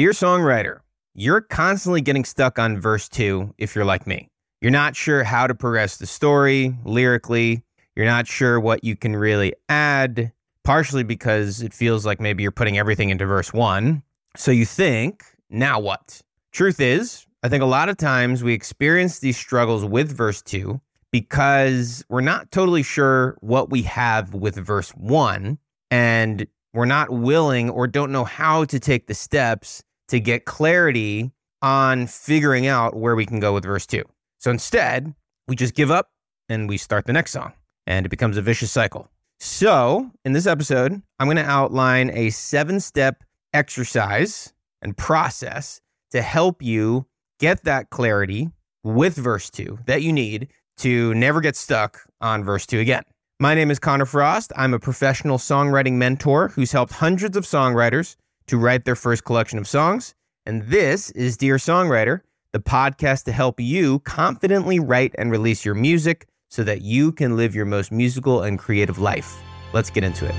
Dear songwriter, you're constantly getting stuck on verse two if you're like me. You're not sure how to progress the story lyrically. You're not sure what you can really add, partially because it feels like maybe you're putting everything into verse one. So you think, now what? Truth is, I think a lot of times we experience these struggles with verse two because we're not totally sure what we have with verse one and we're not willing or don't know how to take the steps to get clarity on figuring out where we can go with verse two. So instead, we just give up and we start the next song, and it becomes a vicious cycle. So, in this episode, I'm going to outline a seven step exercise and process to help you get that clarity with verse two that you need to never get stuck on verse two again. My name is Connor Frost. I'm a professional songwriting mentor who's helped hundreds of songwriters to write their first collection of songs. And this is Dear Songwriter, the podcast to help you confidently write and release your music so that you can live your most musical and creative life. Let's get into it.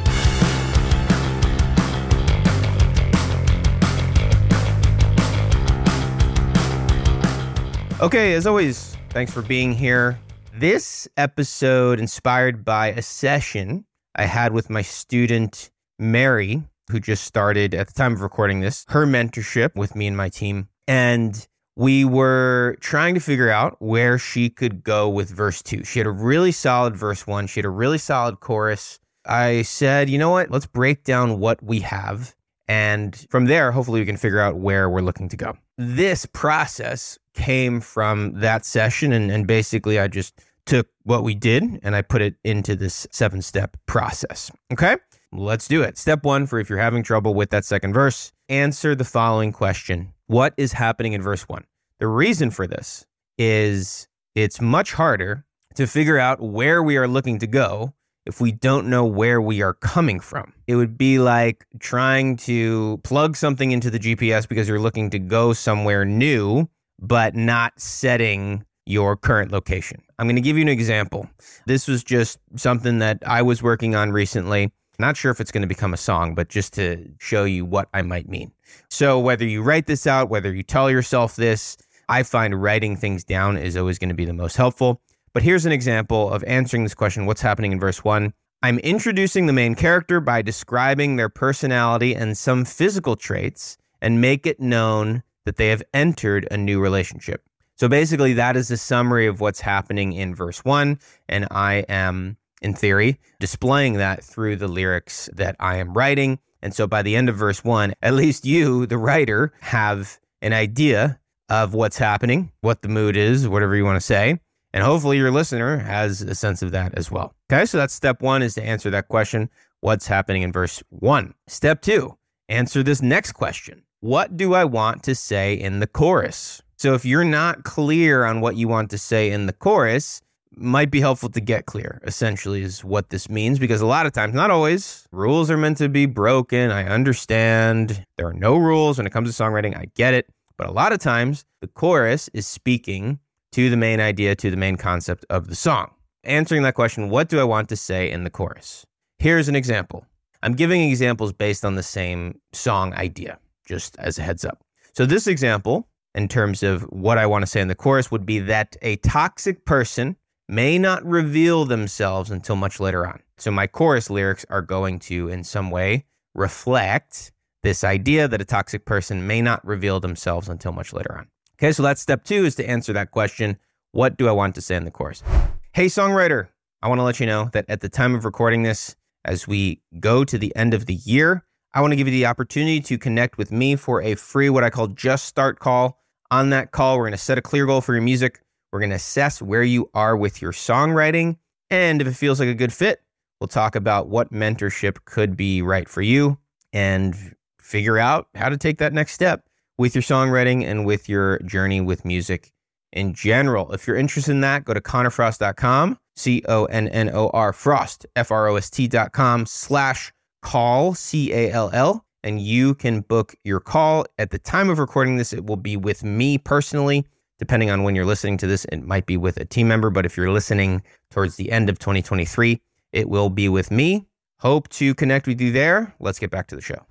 Okay, as always, thanks for being here. This episode inspired by a session I had with my student Mary, who just started at the time of recording this, her mentorship with me and my team. And we were trying to figure out where she could go with verse two. She had a really solid verse one, she had a really solid chorus. I said, you know what? Let's break down what we have. And from there, hopefully, we can figure out where we're looking to go. This process came from that session. And, and basically, I just took what we did and I put it into this seven step process. Okay. Let's do it. Step one for if you're having trouble with that second verse, answer the following question What is happening in verse one? The reason for this is it's much harder to figure out where we are looking to go if we don't know where we are coming from. It would be like trying to plug something into the GPS because you're looking to go somewhere new, but not setting your current location. I'm going to give you an example. This was just something that I was working on recently. Not sure if it's going to become a song, but just to show you what I might mean. So, whether you write this out, whether you tell yourself this, I find writing things down is always going to be the most helpful. But here's an example of answering this question what's happening in verse one? I'm introducing the main character by describing their personality and some physical traits and make it known that they have entered a new relationship. So basically, that is a summary of what's happening in verse one. And I am, in theory, displaying that through the lyrics that I am writing. And so by the end of verse one, at least you, the writer, have an idea of what's happening, what the mood is, whatever you want to say. And hopefully your listener has a sense of that as well. Okay, so that's step one is to answer that question what's happening in verse one? Step two, answer this next question What do I want to say in the chorus? So if you're not clear on what you want to say in the chorus, might be helpful to get clear, essentially, is what this means. Because a lot of times, not always, rules are meant to be broken. I understand there are no rules when it comes to songwriting. I get it. But a lot of times, the chorus is speaking to the main idea, to the main concept of the song. Answering that question, what do I want to say in the chorus? Here's an example. I'm giving examples based on the same song idea, just as a heads up. So, this example in terms of what I want to say in the chorus would be that a toxic person may not reveal themselves until much later on. So my chorus lyrics are going to, in some way, reflect this idea that a toxic person may not reveal themselves until much later on. Okay, so that's step two is to answer that question What do I want to say in the chorus? Hey, songwriter, I want to let you know that at the time of recording this, as we go to the end of the year, I want to give you the opportunity to connect with me for a free, what I call just start call. On that call, we're going to set a clear goal for your music. We're going to assess where you are with your songwriting. And if it feels like a good fit, we'll talk about what mentorship could be right for you and figure out how to take that next step with your songwriting and with your journey with music in general. If you're interested in that, go to connorfrost.com, C O N N O R Frost, F R O S T.com slash call, C A L L and you can book your call. At the time of recording this, it will be with me personally. Depending on when you're listening to this, it might be with a team member, but if you're listening towards the end of 2023, it will be with me. Hope to connect with you there. Let's get back to the show.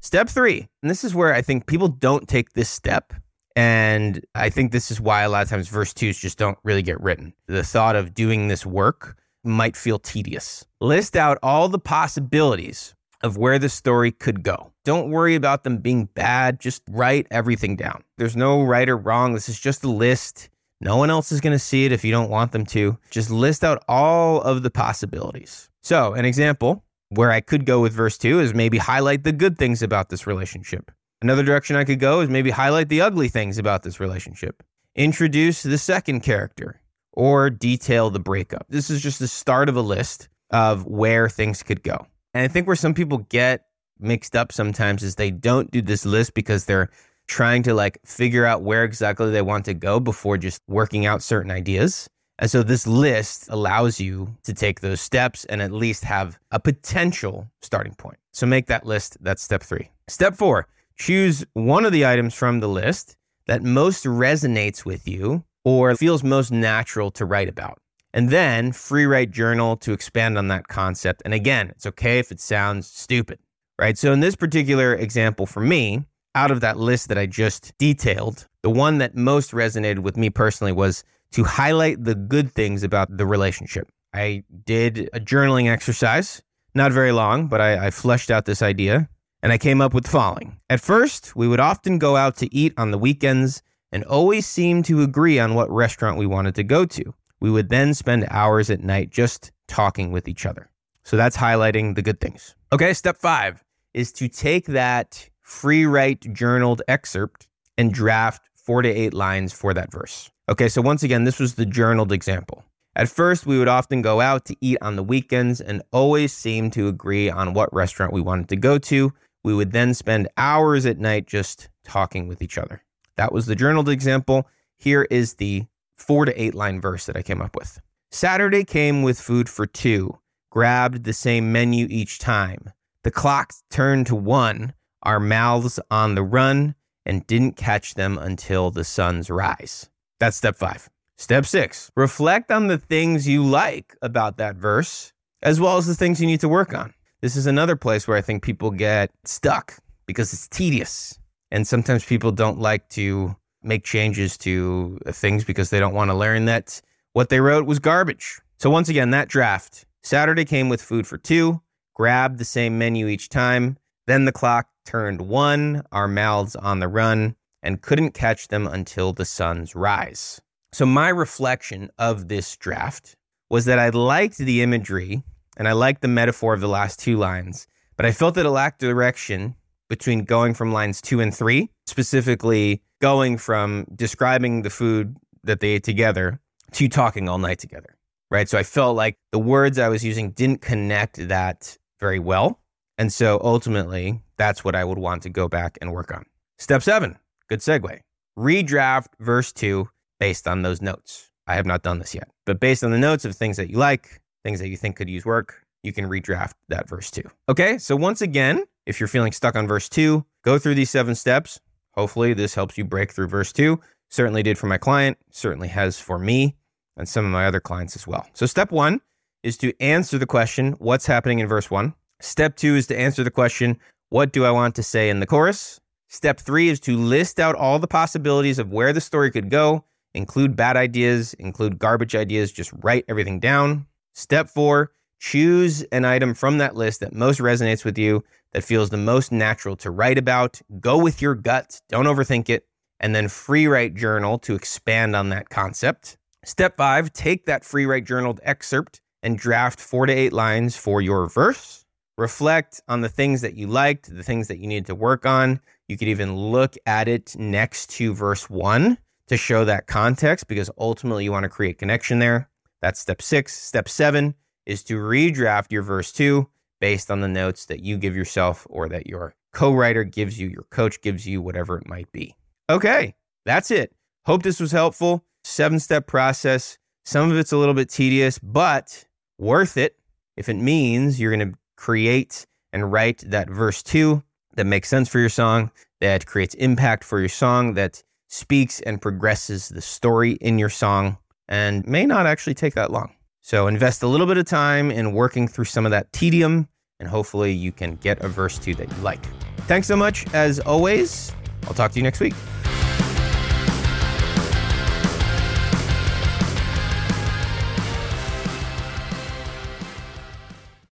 Step three, and this is where I think people don't take this step. And I think this is why a lot of times verse twos just don't really get written. The thought of doing this work might feel tedious. List out all the possibilities of where the story could go. Don't worry about them being bad, just write everything down. There's no right or wrong. This is just a list. No one else is going to see it if you don't want them to. Just list out all of the possibilities. So, an example where I could go with verse 2 is maybe highlight the good things about this relationship. Another direction I could go is maybe highlight the ugly things about this relationship. Introduce the second character or detail the breakup. This is just the start of a list of where things could go. And I think where some people get mixed up sometimes is they don't do this list because they're trying to like figure out where exactly they want to go before just working out certain ideas. And so this list allows you to take those steps and at least have a potential starting point. So make that list. That's step three. Step four, choose one of the items from the list that most resonates with you or feels most natural to write about. And then free write journal to expand on that concept. And again, it's okay if it sounds stupid, right? So in this particular example for me, out of that list that I just detailed, the one that most resonated with me personally was to highlight the good things about the relationship. I did a journaling exercise, not very long, but I, I fleshed out this idea and I came up with the following. At first, we would often go out to eat on the weekends and always seem to agree on what restaurant we wanted to go to. We would then spend hours at night just talking with each other. So that's highlighting the good things. Okay, step five is to take that free write journaled excerpt and draft four to eight lines for that verse. Okay, so once again, this was the journaled example. At first, we would often go out to eat on the weekends and always seem to agree on what restaurant we wanted to go to. We would then spend hours at night just talking with each other. That was the journaled example. Here is the four to eight line verse that I came up with. Saturday came with food for two, grabbed the same menu each time. The clock turned to one our mouths on the run and didn't catch them until the sun's rise. That's step five. Step six, reflect on the things you like about that verse, as well as the things you need to work on. This is another place where I think people get stuck because it's tedious. And sometimes people don't like to make changes to things because they don't want to learn that what they wrote was garbage. So, once again, that draft Saturday came with food for two, grabbed the same menu each time. Then the clock turned one, our mouths on the run, and couldn't catch them until the sun's rise. So, my reflection of this draft was that I liked the imagery and I liked the metaphor of the last two lines, but I felt that it lacked direction between going from lines two and three, specifically going from describing the food that they ate together to talking all night together. Right. So I felt like the words I was using didn't connect that very well. And so ultimately, that's what I would want to go back and work on. Step seven, good segue. Redraft verse two based on those notes. I have not done this yet, but based on the notes of things that you like, things that you think could use work, you can redraft that verse two. Okay, so once again, if you're feeling stuck on verse two, go through these seven steps. Hopefully, this helps you break through verse two. Certainly did for my client, certainly has for me and some of my other clients as well. So, step one is to answer the question, What's happening in verse one? Step two is to answer the question, What do I want to say in the chorus? Step three is to list out all the possibilities of where the story could go, include bad ideas, include garbage ideas, just write everything down. Step four, choose an item from that list that most resonates with you, that feels the most natural to write about. Go with your gut, don't overthink it. And then free write journal to expand on that concept. Step five, take that free write journaled excerpt and draft four to eight lines for your verse reflect on the things that you liked, the things that you needed to work on. You could even look at it next to verse one to show that context because ultimately you want to create connection there. That's step six. Step seven is to redraft your verse two based on the notes that you give yourself or that your co writer gives you, your coach gives you, whatever it might be. Okay, that's it. Hope this was helpful. Seven step process. Some of it's a little bit tedious, but worth it if it means you're going to create and write that verse two that makes sense for your song, that creates impact for your song, that speaks and progresses the story in your song, and may not actually take that long. So invest a little bit of time in working through some of that tedium, and hopefully you can get a verse two that you like. Thanks so much, as always. I'll talk to you next week.